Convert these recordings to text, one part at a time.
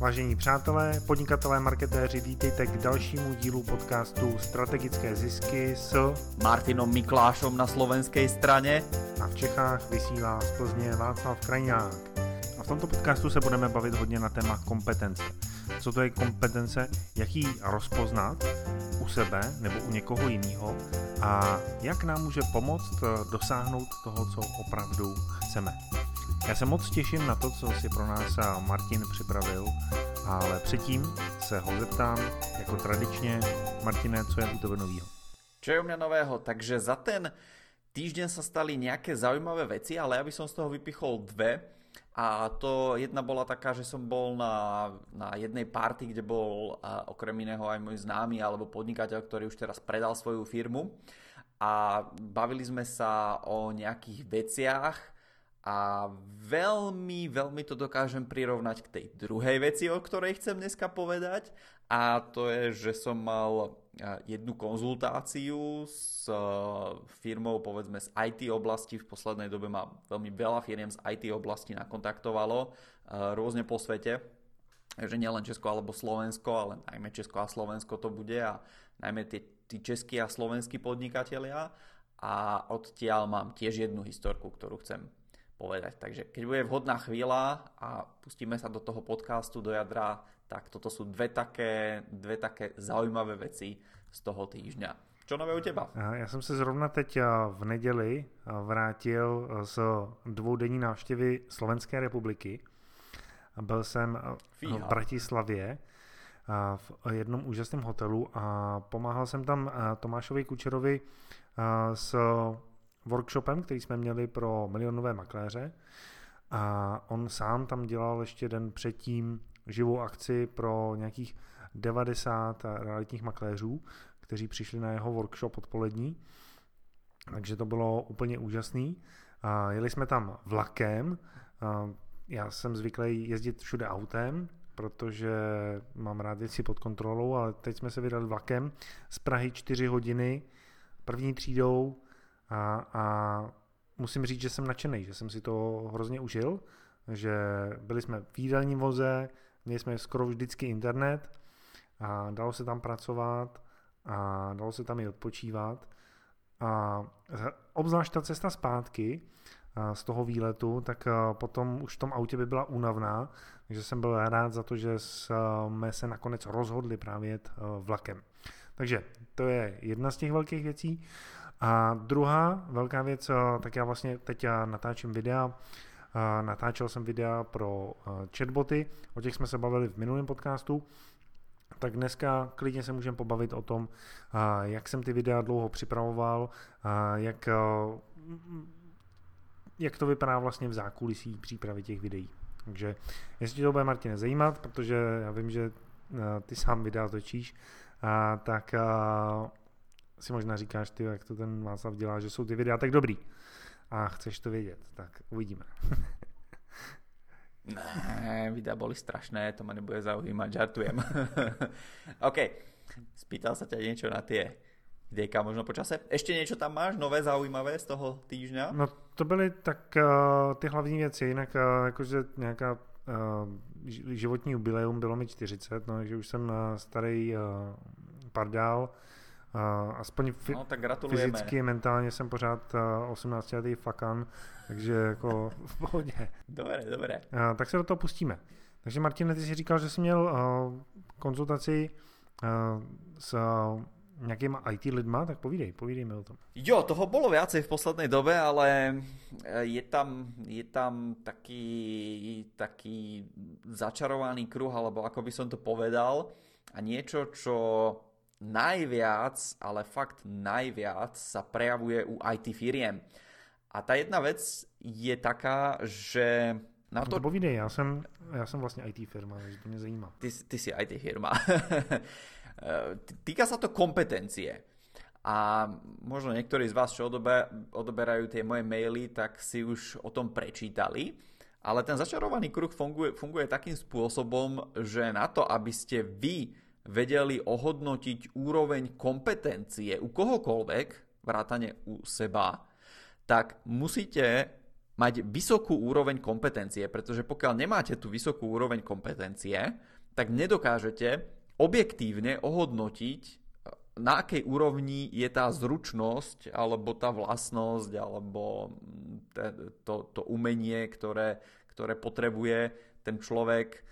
Vážení přátelé, podnikatelé, marketéři, vítejte k dalšímu dílu podcastu Strategické zisky s Martinom Miklášom na slovenskej strane a v Čechách vysílá z Plzně Václav Krajňák. A v tomto podcastu se budeme bavit hodně na téma kompetence. Co to je kompetence, jak ji rozpoznat u sebe nebo u někoho jiného a jak nám může pomoct dosáhnout toho, co opravdu chceme. Já se moc těším na to, co si pro nás Martin připravil, ale předtím se ho zeptám, jako tradičně, Martine, co je u tebe novýho? Čo je u mňa nového? Takže za ten týždeň sa stali nejaké zaujímavé veci, ale ja by som z toho vypichol dve. A to jedna bola taká, že som bol na, na jednej party, kde bol a, okrem iného aj môj známy alebo podnikateľ, ktorý už teraz predal svoju firmu. A bavili sme sa o nejakých veciach, a veľmi, veľmi to dokážem prirovnať k tej druhej veci, o ktorej chcem dneska povedať. A to je, že som mal jednu konzultáciu s firmou, povedzme z IT oblasti. V poslednej dobe ma veľmi veľa firiem z IT oblasti nakontaktovalo rôzne po svete. Že nielen Česko alebo Slovensko, ale najmä Česko a Slovensko to bude a najmä tie, tí českí a slovenskí podnikatelia. A odtiaľ mám tiež jednu historku, ktorú chcem povedať. Takže keď bude vhodná chvíľa a pustíme sa do toho podcastu, do jadra, tak toto sú dve také, dve také zaujímavé veci z toho týždňa. Čo nové u teba? Já jsem se zrovna teď v neděli vrátil z dvoudenní návštěvy Slovenské republiky. Byl jsem Fíha. v Bratislavě v jednom úžasném hotelu a pomáhal jsem tam Tomášovi Kučerovi s workshopem, který jsme měli pro milionové makléře. A on sám tam dělal ještě den předtím živou akci pro nějakých 90 realitních makléřů, kteří přišli na jeho workshop odpolední, takže to bylo úplně úžasný. A jeli jsme tam vlakem, a já jsem zvyklý jezdit všude autem, protože mám rád věci pod kontrolou, ale teď jsme se vydali vlakem z Prahy 4 hodiny první třídou a, a musím říct, že jsem nadšený, že jsem si to hrozně užil, že byli jsme v jídelním voze, měli jsme skoro vždycky internet a dalo se tam pracovat a dalo se tam i odpočívat. A obzvlášť ta cesta zpátky z toho výletu, tak potom už v tom autě by byla únavná, takže jsem byl rád za to, že jsme se nakonec rozhodli právě jet vlakem. Takže to je jedna z těch velkých věcí. A druhá velká věc, eh, tak já vlastně teď já natáčím videa, eh, natáčel jsem videa pro eh, chatboty, o těch jsme se bavili v minulém podcastu, tak dneska klidně se můžeme pobavit o tom, jak jsem ty videa dlouho připravoval, jak, jak to vypadá vlastně v zákulisí přípravy těch videí. Takže jestli to bude Martine zajímat, protože já vím, že ty sám videa točíš, tak si možná říkáš, ty, jak to ten Václav dělá, že jsou ty videa tak dobrý. A chceš to vědět, tak uvidíme. ne, videa boli strašné, to ma nebude zaujímať, žartujem. OK, spýtal sa ťa niečo na tie videjka možno počase. Ešte niečo tam máš nové, zaujímavé z toho týždňa? No to byly tak uh, ty hlavní věci, jinak uh, jakože nějaká uh, životní jubileum bylo mi 40, no, takže už jsem uh, starý uh, pardál, aspoň fi- no, tak fyzicky, mentálně jsem pořád uh, 18 letý fakan, takže jako v pohodě. Dobré, dobré. Uh, tak se do toho pustíme. Takže Martin, ty jsi říkal, že jsi měl uh, konzultaci s nejakýma IT lidma, tak povídej, povídej mi o tom. Jo, toho bolo viacej v poslednej dobe, ale je tam, je tam taký, taký začarovaný kruh, alebo ako by som to povedal, a niečo, čo najviac, ale fakt najviac sa prejavuje u IT firiem. A ta jedna vec je taká, že na to... to povídej, já jsem, já jsem vlastně IT firma, takže to mě zajímá. Ty, ty si IT firma. Týka sa to kompetencie. A možno niektorí z vás, čo odobe, odoberajú tie moje maily, tak si už o tom prečítali. Ale ten začarovaný kruh funguje, funguje takým spôsobom, že na to, aby ste vy vedeli ohodnotiť úroveň kompetencie u kohokoľvek, vrátane u seba, tak musíte mať vysokú úroveň kompetencie, pretože pokiaľ nemáte tú vysokú úroveň kompetencie, tak nedokážete objektívne ohodnotiť, na akej úrovni je tá zručnosť, alebo tá vlastnosť, alebo to, to umenie, ktoré, ktoré potrebuje ten človek,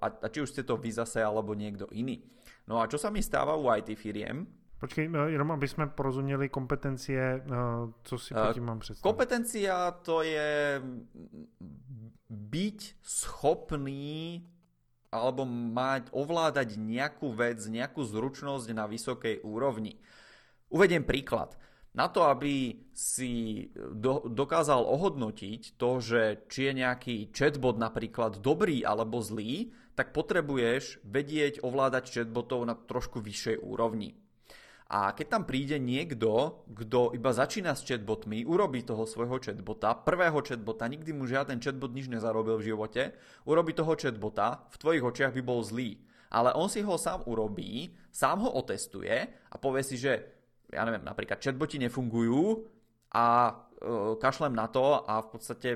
a, a či už ste to vy zase, alebo niekto iný. No a čo sa mi stáva u IT firiem, Počkej, no, jenom aby sme porozuměli kompetencie, no, co si pod tím mám představit. Kompetencia to je byť schopný alebo mať, ovládať nejakú vec, nejakú zručnosť na vysokej úrovni. Uvediem príklad. Na to, aby si do, dokázal ohodnotiť to, že či je nejaký chatbot napríklad dobrý alebo zlý, tak potrebuješ vedieť ovládať chatbotov na trošku vyššej úrovni. A keď tam príde niekto, kto iba začína s chatbotmi, urobí toho svojho chatbota, prvého chatbota, nikdy mu žiaden chatbot nič nezarobil v živote, urobí toho chatbota, v tvojich očiach by bol zlý. Ale on si ho sám urobí, sám ho otestuje a povie si, že ja neviem, napríklad chatboti nefungujú a e, kašlem na to a v podstate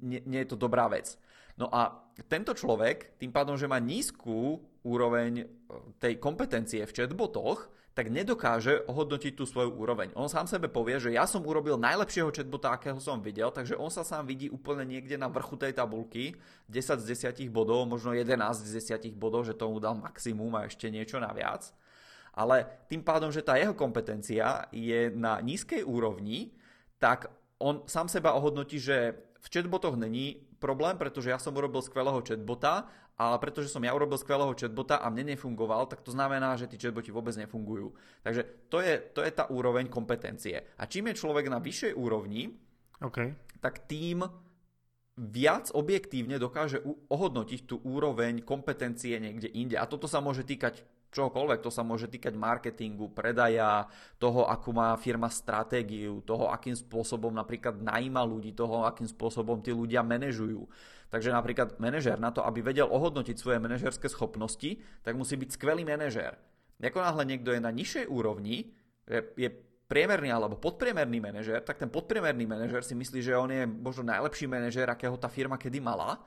nie, nie je to dobrá vec. No a tento človek, tým pádom, že má nízku úroveň e, tej kompetencie v chatbotoch, tak nedokáže ohodnotiť tú svoju úroveň. On sám sebe povie, že ja som urobil najlepšieho chatbota, akého som videl, takže on sa sám vidí úplne niekde na vrchu tej tabulky, 10 z 10 bodov, možno 11 z 10 bodov, že tomu dal maximum a ešte niečo naviac. Ale tým pádom, že tá jeho kompetencia je na nízkej úrovni, tak on sám seba ohodnotí, že v chatbotoch není problém, pretože ja som urobil skvelého chatbota ale pretože som ja urobil skvelého chatbota a mne nefungoval, tak to znamená, že tí chatboti vôbec nefungujú. Takže to je, to je tá úroveň kompetencie. A čím je človek na vyššej úrovni, okay. tak tým viac objektívne dokáže ohodnotiť tú úroveň kompetencie niekde inde. A toto sa môže týkať čokoľvek, to sa môže týkať marketingu, predaja, toho, akú má firma stratégiu, toho, akým spôsobom napríklad najíma ľudí, toho, akým spôsobom tí ľudia manažujú. Takže napríklad manažer na to, aby vedel ohodnotiť svoje manažerské schopnosti, tak musí byť skvelý manažer. Ako náhle niekto je na nižšej úrovni, je priemerný alebo podpriemerný manažer, tak ten podpriemerný manažer si myslí, že on je možno najlepší manažer, akého tá firma kedy mala,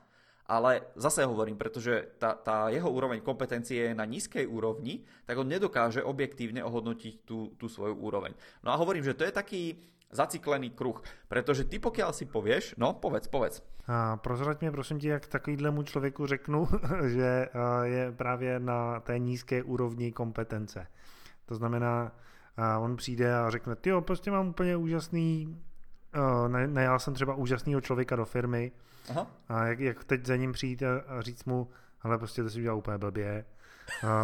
ale zase hovorím, pretože tá, tá jeho úroveň kompetencie je na nízkej úrovni, tak on nedokáže objektívne ohodnotiť tú, tú svoju úroveň. No a hovorím, že to je taký zaciklený kruh. Protože ty pokiaľ si povieš, no povedz, povedz. A prozrať mě prosím tě, jak takovýhlemu člověku řeknu, že je právě na té nízké úrovni kompetence. To znamená, on přijde a řekne, ty prostě mám úplně úžasný, najal jsem třeba úžasného člověka do firmy Aha. a jak, jak teď za ním přijít a říct mu, ale prostě to si udělal úplně blbě,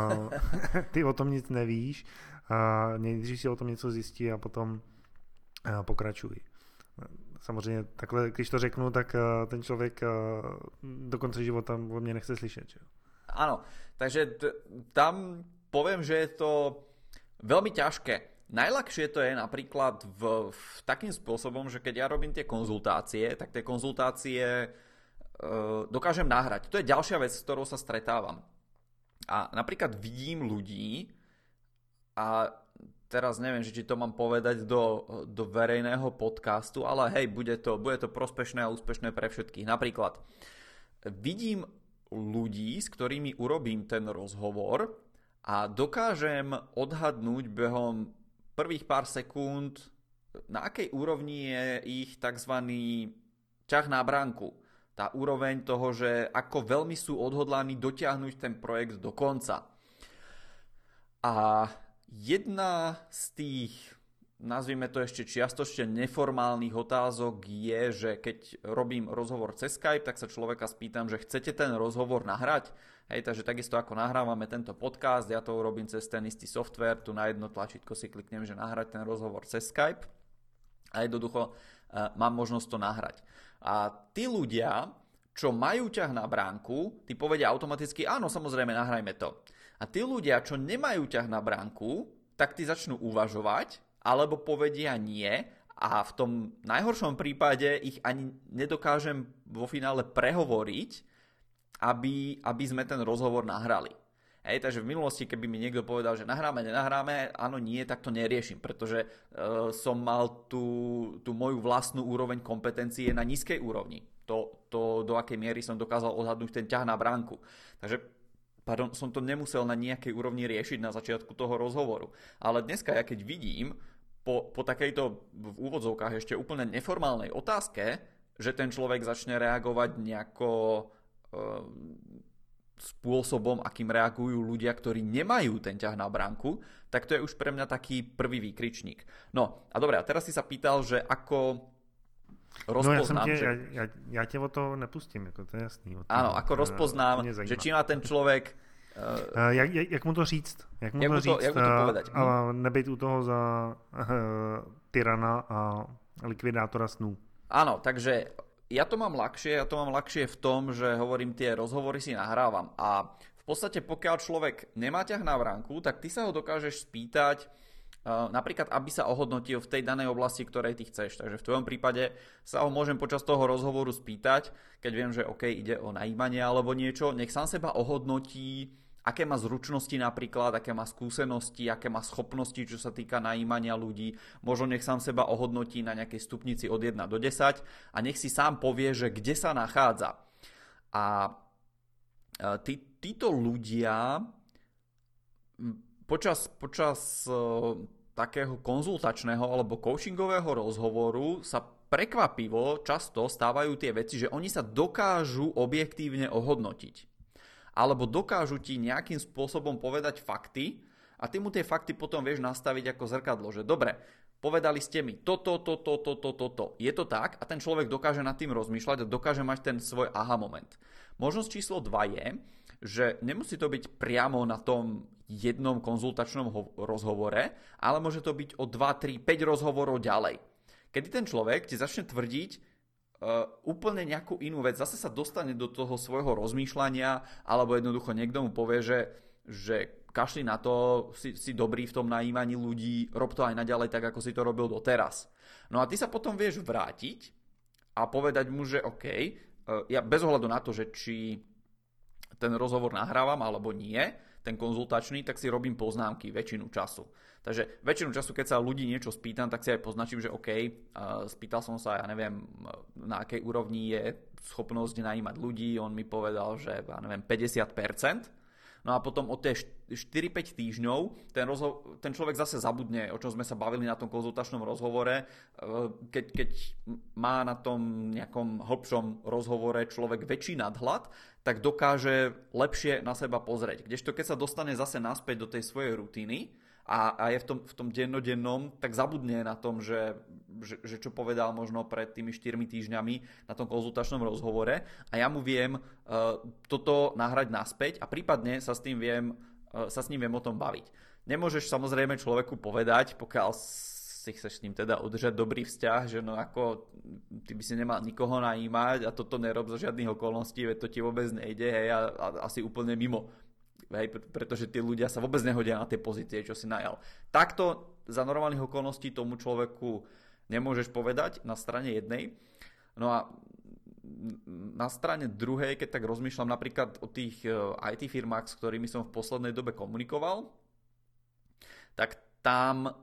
ty o tom nic nevíš, a nejdřív si o tom něco zjistí a potom pokračují. Samozřejmě takhle, když to řeknu, tak eh, ten člověk eh, do konce života o mě nechce slyšet. Že? Áno, takže t- tam poviem, že je to veľmi ťažké. Najľahšie to je napríklad v, v takým spôsobom, že keď ja robím tie konzultácie, tak tie konzultácie e, dokážem nahrať. To je ďalšia vec, s ktorou sa stretávam. A napríklad vidím ľudí a teraz neviem, či to mám povedať do, do verejného podcastu, ale hej, bude to, bude to prospešné a úspešné pre všetkých. Napríklad vidím ľudí, s ktorými urobím ten rozhovor a dokážem odhadnúť behom prvých pár sekúnd, na akej úrovni je ich tzv. ťah na bránku. Tá úroveň toho, že ako veľmi sú odhodlaní dotiahnuť ten projekt do konca. A Jedna z tých, nazvime to ešte čiastočne neformálnych otázok je, že keď robím rozhovor cez Skype, tak sa človeka spýtam, že chcete ten rozhovor nahrať? Hej, takže takisto ako nahrávame tento podcast, ja to urobím cez ten istý software, tu na jedno tlačítko si kliknem, že nahrať ten rozhovor cez Skype a jednoducho uh, mám možnosť to nahrať. A tí ľudia, čo majú ťah na bránku, ty povedia automaticky, áno, samozrejme, nahrajme to. A tí ľudia, čo nemajú ťah na bránku, tak tí začnú uvažovať, alebo povedia nie a v tom najhoršom prípade ich ani nedokážem vo finále prehovoriť, aby, aby sme ten rozhovor nahrali. Hej, takže v minulosti, keby mi niekto povedal, že nahráme, nenahráme, áno, nie, tak to neriešim, pretože uh, som mal tú, tú moju vlastnú úroveň kompetencie na nízkej úrovni. To, to, do akej miery som dokázal odhadnúť ten ťah na bránku. Takže pardon, som to nemusel na nejakej úrovni riešiť na začiatku toho rozhovoru. Ale dneska, ja keď vidím po, po takejto v úvodzovkách ešte úplne neformálnej otázke, že ten človek začne reagovať nejako spôsobom, akým reagujú ľudia, ktorí nemajú ten ťah na bránku, tak to je už pre mňa taký prvý výkričník. No a dobré, a teraz si sa pýtal, že ako rozpoznám... No ja, že... ja, ja, ja ťa o to nepustím, ako to je jasný. To, Áno, ako rozpoznám, že či má ten človek Uh, jak, jak, jak mu to říct? Jak mu, jak to, říct, jak mu to povedať? A nebyť u toho za uh, tyrana a likvidátora snů. Áno, takže ja to mám ľahšie, ja to mám ľahšie v tom, že hovorím, tie rozhovory si nahrávam a v podstate pokiaľ človek nemá ťah na vránku, tak ty sa ho dokážeš spýtať uh, napríklad, aby sa ohodnotil v tej danej oblasti, ktorej ty chceš. Takže v tvojom prípade sa ho môžem počas toho rozhovoru spýtať, keď viem, že OK, ide o najímanie alebo niečo, nech sám seba ohodnotí aké má zručnosti napríklad, aké má skúsenosti, aké má schopnosti, čo sa týka najímania ľudí. Možno nech sám seba ohodnotí na nejakej stupnici od 1 do 10 a nech si sám povie, že kde sa nachádza. A e, tí, títo ľudia počas, počas e, takého konzultačného alebo coachingového rozhovoru sa prekvapivo často stávajú tie veci, že oni sa dokážu objektívne ohodnotiť alebo dokážu ti nejakým spôsobom povedať fakty a ty mu tie fakty potom vieš nastaviť ako zrkadlo, že dobre, povedali ste mi toto, toto, toto, toto. Je to tak a ten človek dokáže nad tým rozmýšľať a dokáže mať ten svoj aha moment. Možnosť číslo 2 je, že nemusí to byť priamo na tom jednom konzultačnom rozhovore, ale môže to byť o 2, 3, 5 rozhovorov ďalej. Kedy ten človek ti začne tvrdiť, Uh, úplne nejakú inú vec, zase sa dostane do toho svojho rozmýšľania, alebo jednoducho niekto mu povie, že, že kašli na to, si, si dobrý v tom najímaní ľudí, rob to aj naďalej tak, ako si to robil doteraz. No a ty sa potom vieš vrátiť a povedať mu, že OK, uh, ja bez ohľadu na to, že či ten rozhovor nahrávam alebo nie, ten konzultačný, tak si robím poznámky väčšinu času. Takže väčšinu času, keď sa ľudí niečo spýtam, tak si aj poznačím, že OK, spýtal som sa, ja neviem, na akej úrovni je schopnosť najímať ľudí, on mi povedal, že ja neviem, 50%. No a potom od tie 4-5 týždňov ten, rozho- ten človek zase zabudne, o čom sme sa bavili na tom konzultačnom rozhovore. E, keď, keď má na tom nejakom hĺbšom rozhovore človek väčší nadhľad, tak dokáže lepšie na seba pozrieť. Kdežto keď sa dostane zase naspäť do tej svojej rutiny, a, a je v tom, v tom dennodennom, tak zabudne na tom, že, že, že čo povedal možno pred tými 4 týždňami na tom konzultačnom rozhovore a ja mu viem uh, toto nahrať naspäť a prípadne sa s tým viem, uh, sa s ním viem o tom baviť. Nemôžeš samozrejme človeku povedať, pokiaľ si chceš s ním teda udržať dobrý vzťah, že no ako ty by si nemal nikoho najímať a toto nerob za žiadnych okolností, veď to ti vôbec nejde, hej, a, a asi úplne mimo hej, pretože tí ľudia sa vôbec nehodia na tie pozície, čo si najal. Takto za normálnych okolností tomu človeku nemôžeš povedať na strane jednej. No a na strane druhej, keď tak rozmýšľam napríklad o tých e, IT firmách, s ktorými som v poslednej dobe komunikoval, tak tam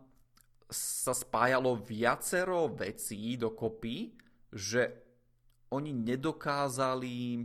sa spájalo viacero vecí dokopy, že oni nedokázali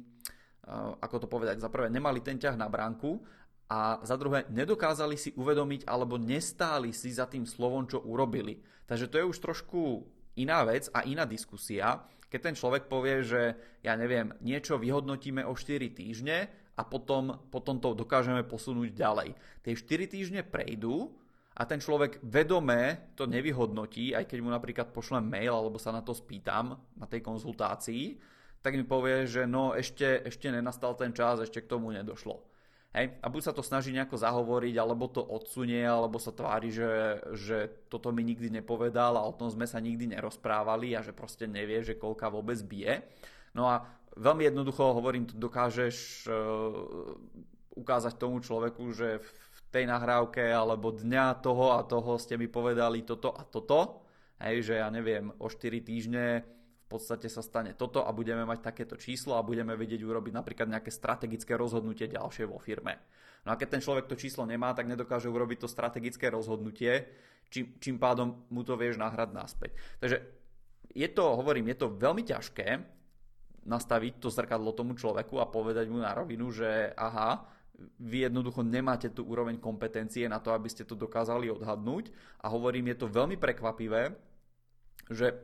Eh, ako to povedať, za prvé nemali ten ťah na bránku a za druhé nedokázali si uvedomiť alebo nestáli si za tým slovom, čo urobili. Takže to je už trošku iná vec a iná diskusia, keď ten človek povie, že ja neviem, niečo vyhodnotíme o 4 týždne a potom, potom to dokážeme posunúť ďalej. Tie 4 týždne prejdú a ten človek vedome to nevyhodnotí, aj keď mu napríklad pošlem mail alebo sa na to spýtam na tej konzultácii, tak mi povie, že no ešte, ešte nenastal ten čas, ešte k tomu nedošlo. Hej? A buď sa to snaží nejako zahovoriť, alebo to odsunie, alebo sa tvári, že, že toto mi nikdy nepovedal a o tom sme sa nikdy nerozprávali a že proste nevie, že koľka vôbec bije. No a veľmi jednoducho hovorím, dokážeš uh, ukázať tomu človeku, že v tej nahrávke alebo dňa toho a toho ste mi povedali toto a toto. Hej, že ja neviem, o 4 týždne podstate sa stane toto a budeme mať takéto číslo a budeme vedieť urobiť napríklad nejaké strategické rozhodnutie ďalšie vo firme. No a keď ten človek to číslo nemá, tak nedokáže urobiť to strategické rozhodnutie, čím, čím pádom mu to vieš nahrať naspäť. Takže je to, hovorím, je to veľmi ťažké nastaviť to zrkadlo tomu človeku a povedať mu na rovinu, že aha, vy jednoducho nemáte tú úroveň kompetencie na to, aby ste to dokázali odhadnúť a hovorím, je to veľmi prekvapivé, že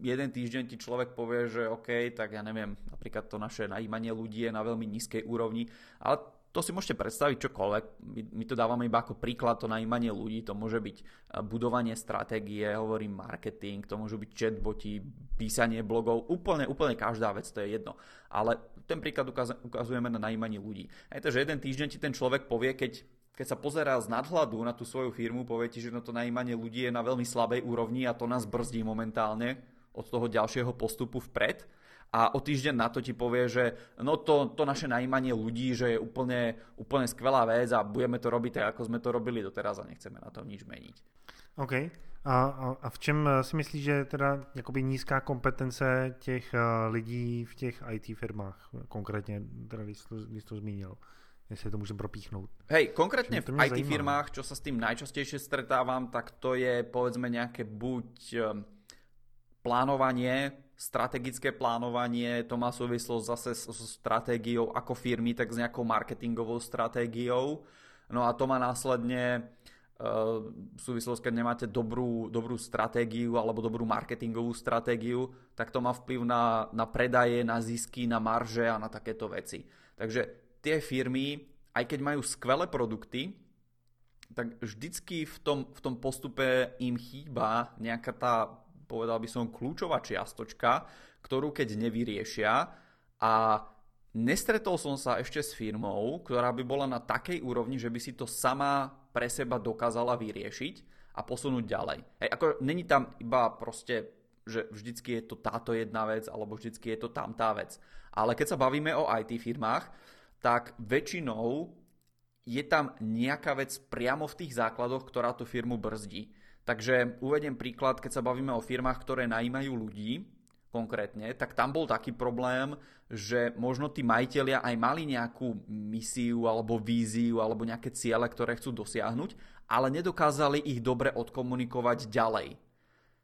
jeden týždeň ti človek povie, že OK, tak ja neviem, napríklad to naše najímanie ľudí je na veľmi nízkej úrovni, ale to si môžete predstaviť čokoľvek. My, my to dávame iba ako príklad, to najímanie ľudí, to môže byť e, budovanie stratégie, hovorím marketing, to môžu byť chatboti, písanie blogov, úplne, úplne každá vec, to je jedno. Ale ten príklad ukazujeme na najímanie ľudí. Aj to, že jeden týždeň ti ten človek povie, keď, keď sa pozerá z nadhľadu na tú svoju firmu, povie ti, že no to najímanie ľudí je na veľmi slabej úrovni a to nás brzdí momentálne od toho ďalšieho postupu vpred a o týždeň na to ti povie, že no to, to naše najímanie ľudí, že je úplne, úplne skvelá vec a budeme to robiť tak, ako sme to robili doteraz a nechceme na tom nič meniť. OK. A, a, v čem eh, si myslíš, že teda jakoby nízká kompetence těch uh, lidí v těch IT firmách, konkrétně, teda když to, když to zmínil? Jestli to můžem propíchnout. Hej, konkrétne v IT zajímá. firmách, čo sa s tým najčastejšie stretávam, tak to je povedzme nejaké buď eh, plánovanie strategické plánovanie, to má súvislosť zase so stratégiou ako firmy, tak s nejakou marketingovou stratégiou. No a to má následne uh, súvislosť, keď nemáte dobrú, dobrú stratégiu alebo dobrú marketingovú stratégiu, tak to má vplyv na, na predaje, na zisky, na marže a na takéto veci. Takže tie firmy, aj keď majú skvelé produkty, tak vždycky v tom, v tom postupe im chýba nejaká tá povedal by som, kľúčová čiastočka, ktorú keď nevyriešia a nestretol som sa ešte s firmou, ktorá by bola na takej úrovni, že by si to sama pre seba dokázala vyriešiť a posunúť ďalej. Hej, ako není tam iba proste že vždycky je to táto jedna vec alebo vždycky je to tam tá vec. Ale keď sa bavíme o IT firmách, tak väčšinou je tam nejaká vec priamo v tých základoch, ktorá tú firmu brzdí. Takže uvediem príklad, keď sa bavíme o firmách, ktoré najímajú ľudí, konkrétne, tak tam bol taký problém, že možno tí majiteľia aj mali nejakú misiu alebo víziu alebo nejaké ciele, ktoré chcú dosiahnuť, ale nedokázali ich dobre odkomunikovať ďalej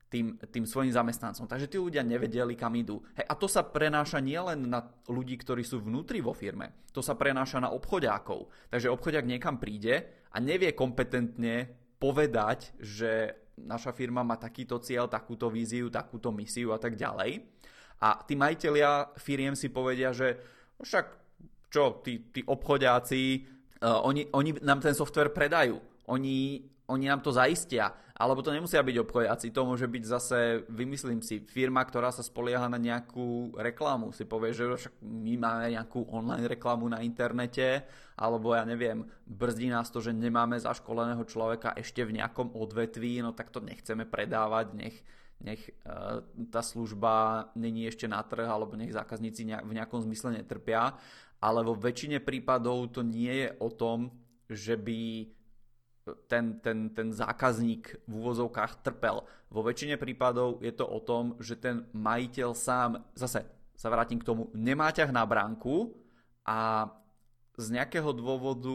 tým, tým svojim zamestnancom. Takže tí ľudia nevedeli, kam idú. Hej, a to sa prenáša nielen na ľudí, ktorí sú vnútri vo firme, to sa prenáša na obchodiákov. Takže obchodiak niekam príde a nevie kompetentne povedať, že naša firma má takýto cieľ, takúto víziu, takúto misiu a tak ďalej. A tí majiteľia firiem si povedia, že no však čo, tí, tí obchodiaci, uh, oni, oni nám ten software predajú. Oni, oni nám to zaistia. Alebo to nemusia byť obchodáci, to môže byť zase, vymyslím si, firma, ktorá sa spolieha na nejakú reklamu. Si povie, že však my máme nejakú online reklamu na internete, alebo ja neviem, brzdí nás to, že nemáme zaškoleného človeka ešte v nejakom odvetví, no tak to nechceme predávať, nech, nech uh, tá služba není ešte na trh, alebo nech zákazníci v nejakom zmysle netrpia. Ale vo väčšine prípadov to nie je o tom, že by ten, ten, ten zákazník v úvozovkách trpel. Vo väčšine prípadov je to o tom, že ten majiteľ sám, zase sa vrátim k tomu, nemá ťah na bránku a z nejakého dôvodu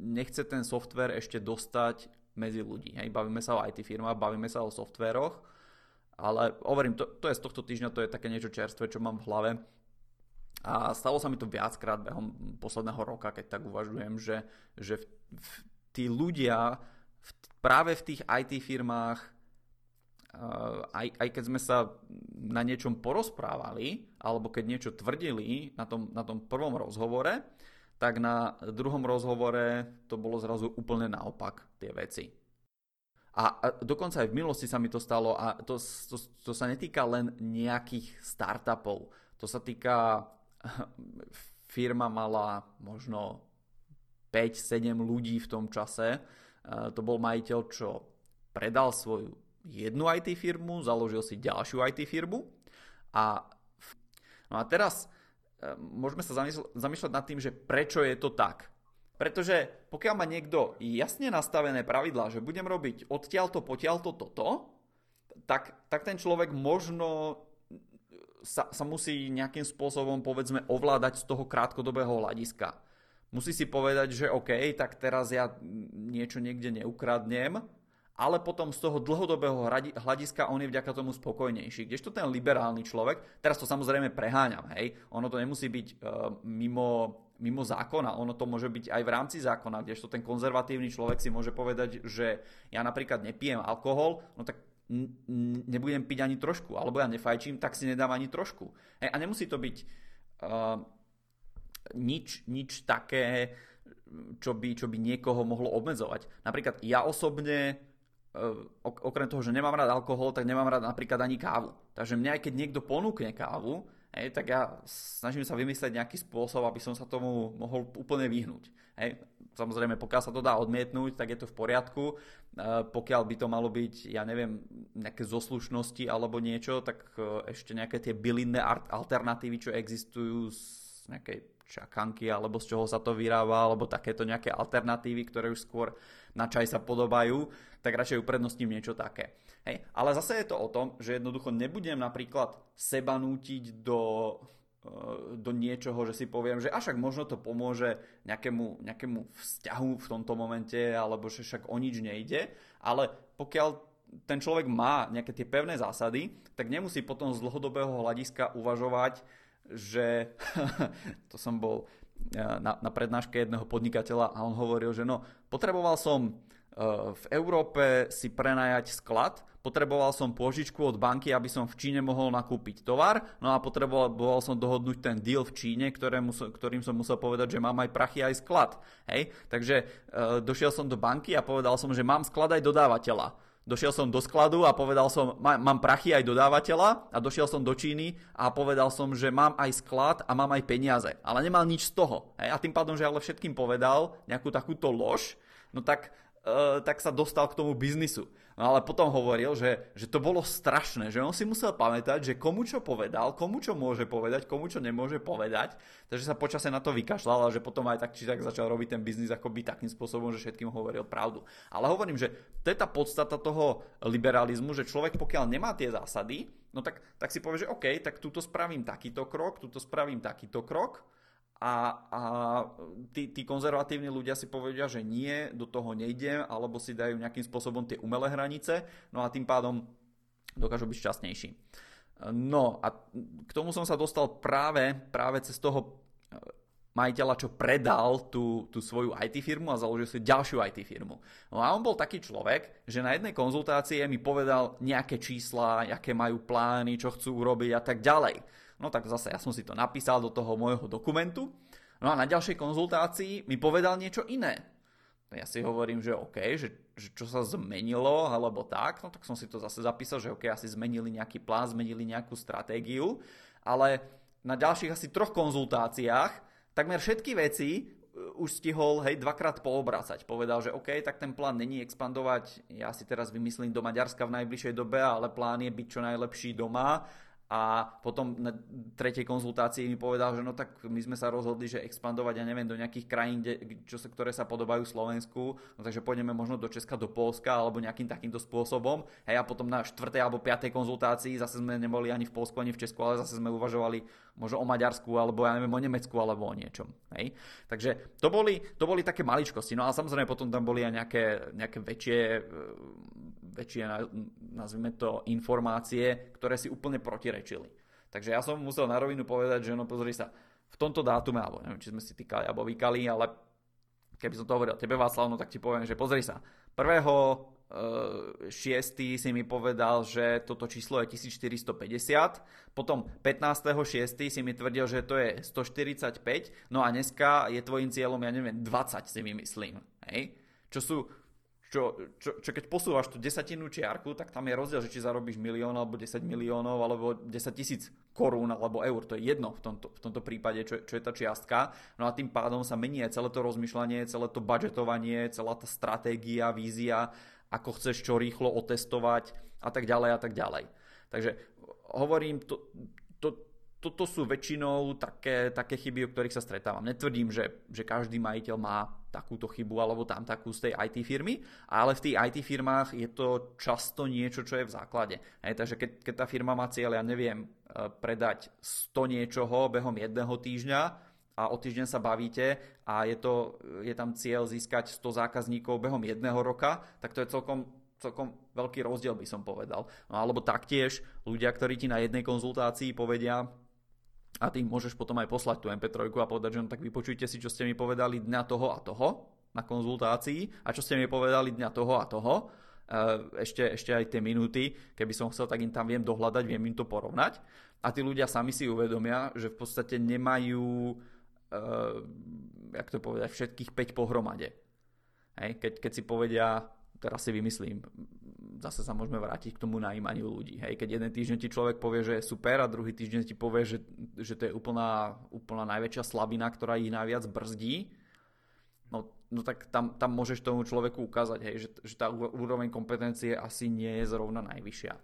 nechce ten software ešte dostať medzi ľudí. Hej, bavíme sa o IT firmách, bavíme sa o softveroch, ale hovorím, to, to je z tohto týždňa, to je také niečo čerstvé, čo mám v hlave. A stalo sa mi to viackrát behom posledného roka, keď tak uvažujem, že, že v, v, tí ľudia v, práve v tých IT firmách, aj, aj keď sme sa na niečom porozprávali, alebo keď niečo tvrdili na tom, na tom prvom rozhovore, tak na druhom rozhovore to bolo zrazu úplne naopak tie veci. A, a dokonca aj v minulosti sa mi to stalo a to, to, to sa netýka len nejakých startupov. To sa týka, firma mala možno 5-7 ľudí v tom čase. E, to bol majiteľ, čo predal svoju jednu IT firmu, založil si ďalšiu IT firmu a, no a teraz e, môžeme sa zamýšľať nad tým, že prečo je to tak. Pretože pokiaľ má niekto jasne nastavené pravidlá, že budem robiť odtiaľto, potiaľto, toto, tak, tak ten človek možno sa, sa musí nejakým spôsobom povedzme ovládať z toho krátkodobého hľadiska. Musí si povedať, že OK, tak teraz ja niečo niekde neukradnem, ale potom z toho dlhodobého hľadiska on je vďaka tomu spokojnejší. Kdežto ten liberálny človek, teraz to samozrejme preháňam, hej, ono to nemusí byť uh, mimo, mimo zákona, ono to môže byť aj v rámci zákona, kdežto ten konzervatívny človek si môže povedať, že ja napríklad nepijem alkohol, no tak nebudem piť ani trošku, alebo ja nefajčím, tak si nedám ani trošku. Hej, a nemusí to byť uh, nič, nič také, čo by, čo by niekoho mohlo obmedzovať. Napríklad ja osobne Ehm, okrem toho, že nemám rád alkohol, tak nemám rád napríklad ani kávu. Takže mňa aj keď niekto ponúkne kávu, hej, tak ja snažím sa vymyslieť nejaký spôsob, aby som sa tomu mohol úplne vyhnúť. Hej. Samozrejme, pokiaľ sa to dá odmietnúť, tak je to v poriadku. E, pokiaľ by to malo byť, ja neviem, nejaké zoslušnosti alebo niečo, tak e, ešte nejaké tie bylinné alternatívy, čo existujú nejakej čakanky alebo z čoho sa to vyrába, alebo takéto nejaké alternatívy, ktoré už skôr na čaj sa podobajú, tak radšej uprednostním niečo také. Hej. Ale zase je to o tom, že jednoducho nebudem napríklad seba nútiť do, e, do niečoho, že si poviem, že až možno to pomôže nejakému, nejakému vzťahu v tomto momente, alebo že však o nič nejde, ale pokiaľ ten človek má nejaké tie pevné zásady, tak nemusí potom z dlhodobého hľadiska uvažovať, že to som bol e, na, na prednáške jedného podnikateľa a on hovoril, že no, potreboval som Eh, v Európe si prenajať sklad, potreboval som pôžičku od banky, aby som v Číne mohol nakúpiť tovar, no a potreboval som dohodnúť ten deal v Číne, ktorému, ktorým som musel povedať, že mám aj prachy, aj sklad. Hej? Takže e, došiel som do banky a povedal som, že mám sklad aj dodávateľa. Došiel som do skladu a povedal som, mám prachy aj dodávateľa a došiel som do Číny a povedal som, že mám aj sklad a mám aj peniaze. Ale nemal nič z toho. A tým pádom, že ale všetkým povedal nejakú takúto lož, no tak Uh, tak sa dostal k tomu biznisu. No ale potom hovoril, že, že to bolo strašné, že on si musel pamätať, že komu čo povedal, komu čo môže povedať, komu čo nemôže povedať, takže sa počase na to vykašľal a že potom aj tak či tak začal robiť ten biznis akoby takým spôsobom, že všetkým hovoril pravdu. Ale hovorím, že to je tá podstata toho liberalizmu, že človek pokiaľ nemá tie zásady, no tak, tak si povie, že OK, tak túto spravím takýto krok, túto spravím takýto krok, a, a tí, tí konzervatívni ľudia si povedia, že nie, do toho nejdem, alebo si dajú nejakým spôsobom tie umelé hranice, no a tým pádom dokážu byť šťastnejší. No a k tomu som sa dostal práve, práve cez toho e, majiteľa, čo predal tú, tú svoju IT firmu a založil si ďalšiu IT firmu. No a on bol taký človek, že na jednej konzultácii mi povedal nejaké čísla, aké majú plány, čo chcú urobiť a tak ďalej. No tak zase ja som si to napísal do toho môjho dokumentu. No a na ďalšej konzultácii mi povedal niečo iné. No ja si hovorím, že OK, že, že čo sa zmenilo, alebo tak, no tak som si to zase zapísal, že OK, asi zmenili nejaký plán, zmenili nejakú stratégiu, ale na ďalších asi troch konzultáciách takmer všetky veci uh, už stihol hej, dvakrát poobracať. Povedal, že OK, tak ten plán není expandovať, ja si teraz vymyslím do Maďarska v najbližšej dobe, ale plán je byť čo najlepší doma a potom na tretej konzultácii mi povedal, že no tak my sme sa rozhodli, že expandovať, ja neviem, do nejakých krajín, kde, čo sa, ktoré sa podobajú Slovensku, no takže pôjdeme možno do Česka, do Polska alebo nejakým takýmto spôsobom. Hej, a potom na štvrtej alebo piatej konzultácii zase sme neboli ani v Polsku, ani v Česku, ale zase sme uvažovali možno o Maďarsku alebo ja neviem, o Nemecku alebo o niečom. Hej. Takže to boli, to boli také maličkosti. No a samozrejme potom tam boli aj nejaké, nejaké väčšie väčšie, nazvime to, informácie, ktoré si úplne protirečili. Takže ja som musel na rovinu povedať, že no pozri sa, v tomto dátume, alebo neviem, či sme si týkali alebo vykali, ale keby som to hovoril tebe Václav, no tak ti poviem, že pozri sa, prvého 6. si mi povedal, že toto číslo je 1450, potom 15.6. si mi tvrdil, že to je 145, no a dneska je tvojim cieľom, ja neviem, 20 si vymyslím. Hej? Čo sú čo, čo, čo keď posúvaš tú desatinu čiarku, tak tam je rozdiel, že či zarobíš milión alebo 10 miliónov alebo 10 tisíc korún alebo eur, to je jedno v tomto, v tomto prípade, čo, čo je tá čiastka. No a tým pádom sa mení aj celé to rozmýšľanie, celé to budžetovanie, celá tá stratégia, vízia, ako chceš čo rýchlo otestovať a tak ďalej a tak ďalej. Takže hovorím, to, toto sú väčšinou také, také chyby, o ktorých sa stretávam. Netvrdím, že, že každý majiteľ má takúto chybu alebo tam takú z tej IT firmy, ale v tých IT firmách je to často niečo, čo je v základe. Hej, takže keď, keď tá firma má cieľ, ja neviem, e, predať 100 niečoho behom jedného týždňa, a o týždeň sa bavíte a je, to, je tam cieľ získať 100 zákazníkov behom jedného roka, tak to je celkom celkom veľký rozdiel by som povedal. No alebo taktiež ľudia, ktorí ti na jednej konzultácii povedia, a ty môžeš potom aj poslať tú MP3 a povedať, že no tak vypočujte si, čo ste mi povedali dňa toho a toho na konzultácii a čo ste mi povedali dňa toho a toho. E, ešte, ešte aj tie minúty, keby som chcel, tak im tam viem dohľadať, viem im to porovnať. A tí ľudia sami si uvedomia, že v podstate nemajú, uh, jak to povedať, všetkých 5 pohromade. Hej? Keď, keď si povedia, teraz si vymyslím, zase sa môžeme vrátiť k tomu najímaniu ľudí. Hej, keď jeden týždeň ti človek povie, že je super a druhý týždeň ti povie, že, že to je úplná, úplná najväčšia slabina, ktorá ich najviac brzdí, no, no tak tam, tam môžeš tomu človeku ukázať, hej, že, že tá úroveň kompetencie asi nie je zrovna najvyššia.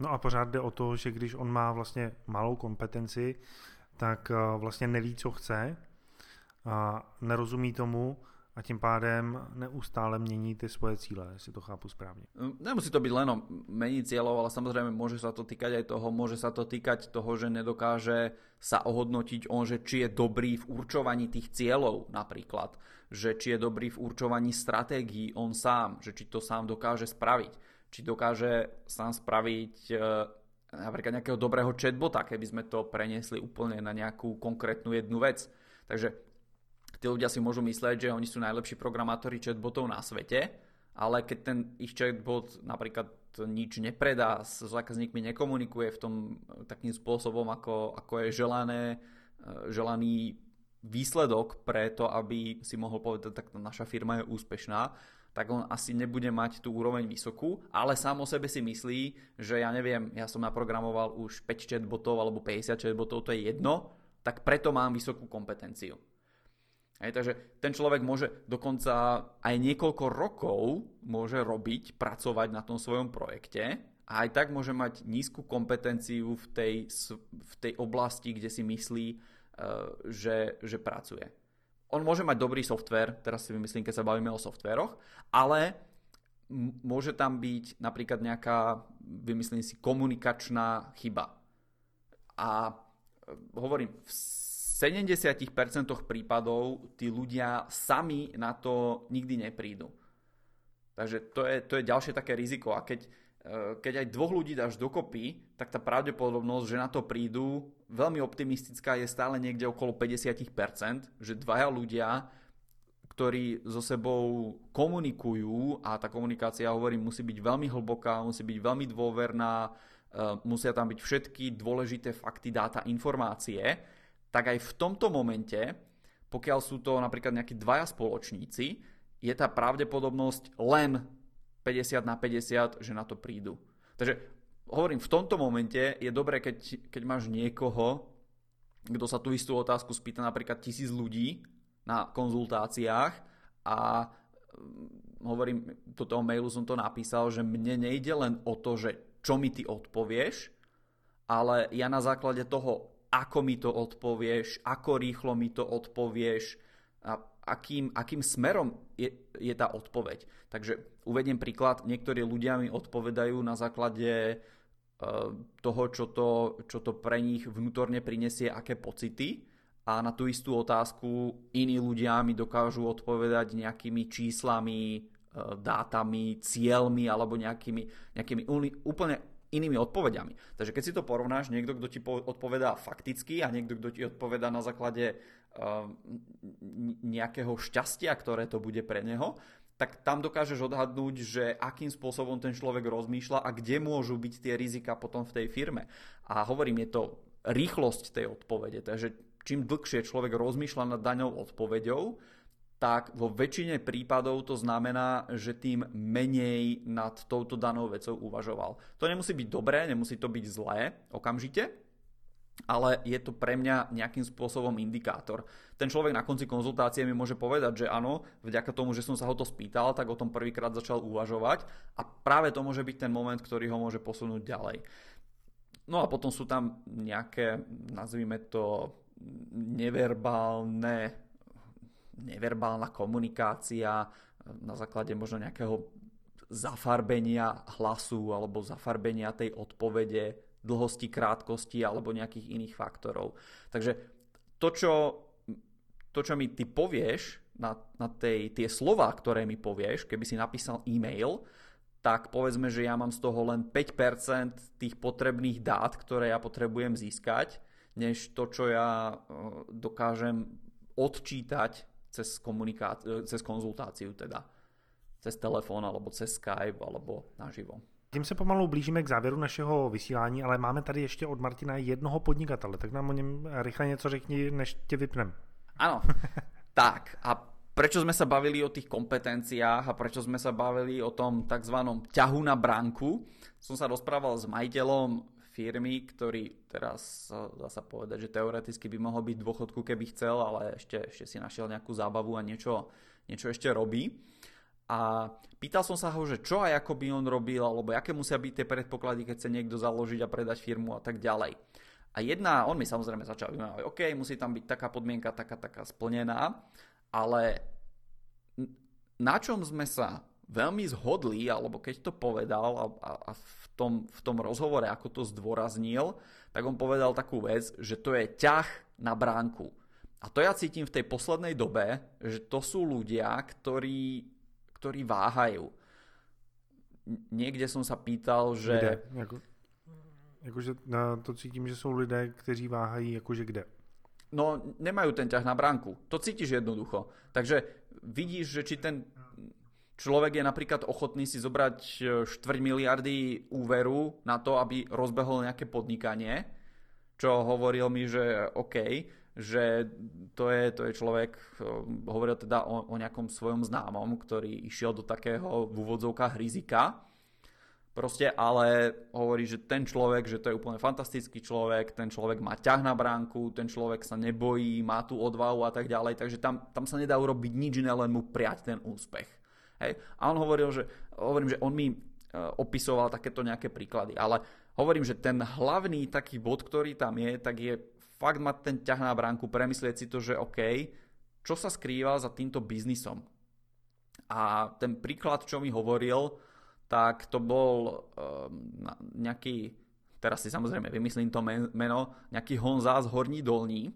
No a pořád jde o to, že když on má vlastně malou kompetenci, tak eh, vlastně neví, co chce, a nerozumí tomu, a tím pádem neustále mění ty svoje cíle, jestli to chápu správně. Mm, nemusí to byť len o mení cieľov, ale samozrejme môže sa to týkať aj toho, môže sa to týkať toho, že nedokáže sa ohodnotiť on, že či je dobrý v určovaní tých cieľov napríklad, že či je dobrý v určovaní stratégií on sám, že či to sám dokáže spraviť, či dokáže sám spraviť e, napríklad nejakého dobrého chatbota, keby sme to preniesli úplne na nejakú konkrétnu jednu vec. Takže tí ľudia si môžu mysleť, že oni sú najlepší programátori chatbotov na svete, ale keď ten ich chatbot napríklad nič nepredá, s zákazníkmi nekomunikuje v tom eh, takým spôsobom, ako, ako je želané, eh, želaný výsledok pre to, aby si mohol povedať, tak naša firma je úspešná, tak on asi nebude mať tú úroveň vysokú, ale sám o sebe si myslí, že ja neviem, ja som naprogramoval už 5 chatbotov alebo 50 chatbotov, to je jedno, tak preto mám vysokú kompetenciu. Hej, takže ten človek môže dokonca aj niekoľko rokov môže robiť, pracovať na tom svojom projekte a aj tak môže mať nízku kompetenciu v tej, v tej oblasti, kde si myslí, uh, že, že pracuje. On môže mať dobrý software, teraz si vymyslím, keď sa bavíme o softveroch, ale môže tam byť napríklad nejaká, vymyslím si, komunikačná chyba. A e, hovorím, v 70% prípadov tí ľudia sami na to nikdy neprídu. Takže to je, to je ďalšie také riziko. A keď, eh, keď aj dvoch ľudí dáš dokopy, tak tá pravdepodobnosť, že na to prídu, veľmi optimistická je stále niekde okolo 50%, že dvaja ľudia, ktorí so sebou komunikujú a tá komunikácia, hovorím, musí byť veľmi hlboká, musí byť veľmi dôverná, eh, musia tam byť všetky dôležité fakty, dáta, informácie, tak aj v tomto momente, pokiaľ sú to napríklad nejakí dvaja spoločníci, je tá pravdepodobnosť len 50 na 50, že na to prídu. Takže hovorím, v tomto momente je dobré, keď, keď máš niekoho, kto sa tú istú otázku spýta napríklad tisíc ľudí na konzultáciách a mm, hovorím, do toho mailu som to napísal, že mne nejde len o to, že čo mi ty odpovieš, ale ja na základe toho ako mi to odpovieš, ako rýchlo mi to odpovieš a akým, akým smerom je, je tá odpoveď. Takže uvediem príklad, niektorí ľudia mi odpovedajú na základe uh, toho, čo to, čo to pre nich vnútorne prinesie, aké pocity a na tú istú otázku iní ľudia mi dokážu odpovedať nejakými číslami, uh, dátami, cieľmi alebo nejakými, nejakými úplne inými odpovediami. Takže keď si to porovnáš, niekto, kto ti odpovedá fakticky a niekto, kto ti odpovedá na základe uh, nejakého šťastia, ktoré to bude pre neho, tak tam dokážeš odhadnúť, že akým spôsobom ten človek rozmýšľa a kde môžu byť tie rizika potom v tej firme. A hovorím, je to rýchlosť tej odpovede. Takže čím dlhšie človek rozmýšľa nad daňou odpoveďou, tak vo väčšine prípadov to znamená, že tým menej nad touto danou vecou uvažoval. To nemusí byť dobré, nemusí to byť zlé okamžite, ale je to pre mňa nejakým spôsobom indikátor. Ten človek na konci konzultácie mi môže povedať, že áno, vďaka tomu, že som sa ho to spýtal, tak o tom prvýkrát začal uvažovať a práve to môže byť ten moment, ktorý ho môže posunúť ďalej. No a potom sú tam nejaké, nazvime to, neverbálne, neverbálna komunikácia na základe možno nejakého zafarbenia hlasu alebo zafarbenia tej odpovede, dlhosti, krátkosti alebo nejakých iných faktorov. Takže to, čo, to, čo mi ty povieš na, na tej, tie slova, ktoré mi povieš, keby si napísal e-mail, tak povedzme, že ja mám z toho len 5% tých potrebných dát, ktoré ja potrebujem získať, než to, čo ja e, dokážem odčítať cez, komuniká- cez konzultáciu teda. Cez telefón, alebo cez Skype, alebo naživo. Tím se pomalu blížíme k závěru našeho vysílání, ale máme tady ještě od Martina jednoho podnikatele, tak nám o něm rychle něco řekni, než tě vypnem. Áno, tak a prečo sme sa bavili o tých kompetenciách a prečo sme sa bavili o tom tzv. ťahu na bránku. Som sa rozprával s majiteľom firmy, ktorý teraz dá sa povedať, že teoreticky by mohol byť v dôchodku, keby chcel, ale ešte, ešte si našiel nejakú zábavu a niečo, niečo ešte robí. A pýtal som sa ho, že čo a ako by on robil, alebo aké musia byť tie predpoklady, keď chce niekto založiť a predať firmu a tak ďalej. A jedna, on mi samozrejme začal vymávať, OK, musí tam byť taká podmienka, taká, taká splnená ale na čom sme sa veľmi zhodli, alebo keď to povedal a, a, a v, tom, v tom rozhovore, ako to zdôraznil, tak on povedal takú vec, že to je ťah na bránku. A to ja cítim v tej poslednej dobe, že to sú ľudia, ktorí, ktorí váhajú. Niekde som sa pýtal, že... Kde? Jako, jakože to cítím, že sú lidé, kteří váhají, akože kde? no nemajú ten ťah na bránku. To cítiš jednoducho. Takže vidíš, že či ten človek je napríklad ochotný si zobrať 4 e, miliardy úveru na to, aby rozbehol nejaké podnikanie, čo hovoril mi, že OK, že to je, to je človek, e, hovoril teda o, o nejakom svojom známom, ktorý išiel do takého v úvodzovkách rizika, Proste, ale hovorí, že ten človek, že to je úplne fantastický človek, ten človek má ťah na bránku, ten človek sa nebojí, má tú odvahu a tak ďalej, takže tam, tam sa nedá urobiť nič iné, len mu prijať ten úspech. Hej? A on hovoril, že, hovorím, že on mi e, opisoval takéto nejaké príklady, ale hovorím, že ten hlavný taký bod, ktorý tam je, tak je fakt mať ten ťah na bránku, premyslieť si to, že OK, čo sa skrýva za týmto biznisom. A ten príklad, čo mi hovoril, tak to bol um, nejaký, teraz si samozrejme vymyslím to meno, nejaký Honza z Horní Dolní,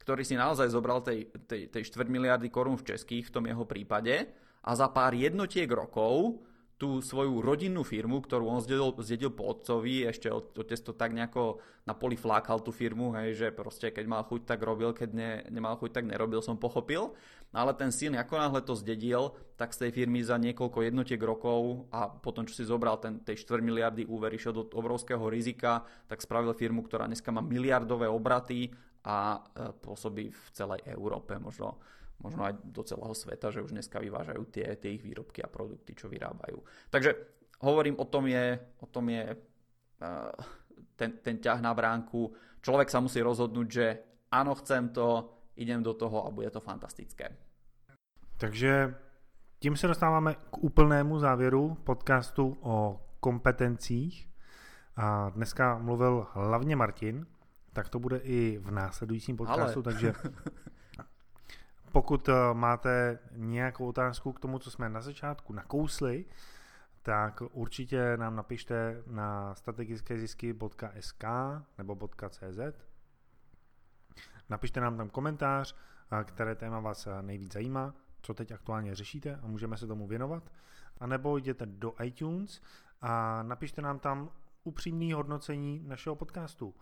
ktorý si naozaj zobral tej, tej, tej 4 miliardy korún v českých v tom jeho prípade a za pár jednotiek rokov tú svoju rodinnú firmu, ktorú on zdedil, zdedil po otcovi, ešte otec to tak nejako na poli flákal tú firmu, hej, že proste keď mal chuť, tak robil, keď ne, nemal chuť, tak nerobil, som pochopil. Ale ten syn, ako náhle to zdedil, tak z tej firmy za niekoľko jednotiek rokov a potom, čo si zobral ten, tej 4 miliardy úver, išiel do obrovského rizika, tak spravil firmu, ktorá dneska má miliardové obraty a e, pôsobí v celej Európe, možno možno aj do celého sveta, že už dneska vyvážajú tie, tie ich výrobky a produkty, čo vyrábajú. Takže hovorím, o tom je, o tom je uh, ten, ten ťah na bránku. Človek sa musí rozhodnúť, že áno, chcem to, idem do toho a bude to fantastické. Takže tím se dostáváme k úplnému závěru podcastu o kompetencích. A dneska mluvil hlavně Martin, tak to bude i v následujícím podcastu, Ale. takže Pokud eh, máte nějakou otázku k tomu, co jsme na začátku nakousli, tak určitě nám napište na strategickézisky.sk nebo .cz. Napište nám tam komentář, eh, které téma vás eh, nejvíc zajímá, co teď aktuálně řešíte a můžeme se tomu věnovat. A nebo jděte do iTunes a napište nám tam upřímný hodnocení našeho podcastu.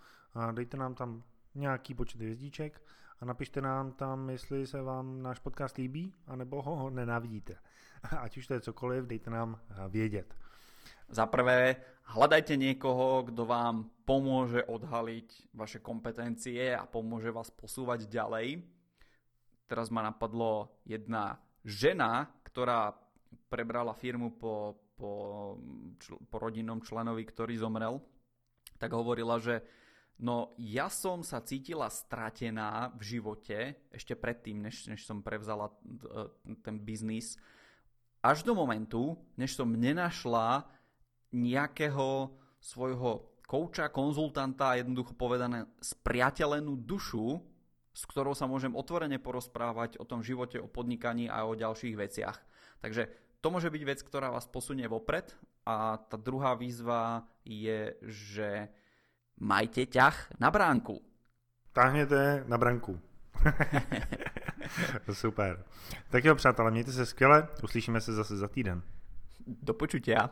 Dejte nám tam nějaký počet hvězdíček a napište nám tam, jestli se vám náš podcast líbí, anebo ho nenávidíte. Ať už to je cokoliv, dejte nám eh, vědět. Za prvé, hľadajte niekoho, kto vám pomôže odhaliť vaše kompetencie a pomôže vás posúvať ďalej. Teraz ma napadlo jedna žena, ktorá prebrala firmu po, po, po rodinnom členovi, ktorý zomrel, tak hovorila, že No ja som sa cítila stratená v živote, ešte predtým, než, než som prevzala ten biznis, až do momentu, než som nenašla nejakého svojho kouča, konzultanta, jednoducho povedané spriateľenú dušu, s ktorou sa môžem otvorene porozprávať o tom živote, o podnikaní a o ďalších veciach. Takže to môže byť vec, ktorá vás posunie vopred a tá druhá výzva je, že majte ťah na bránku. Táhněte na branku. Super. Tak jo, přátelé, mějte se skvěle, uslyšíme se zase za týden. Do počutia.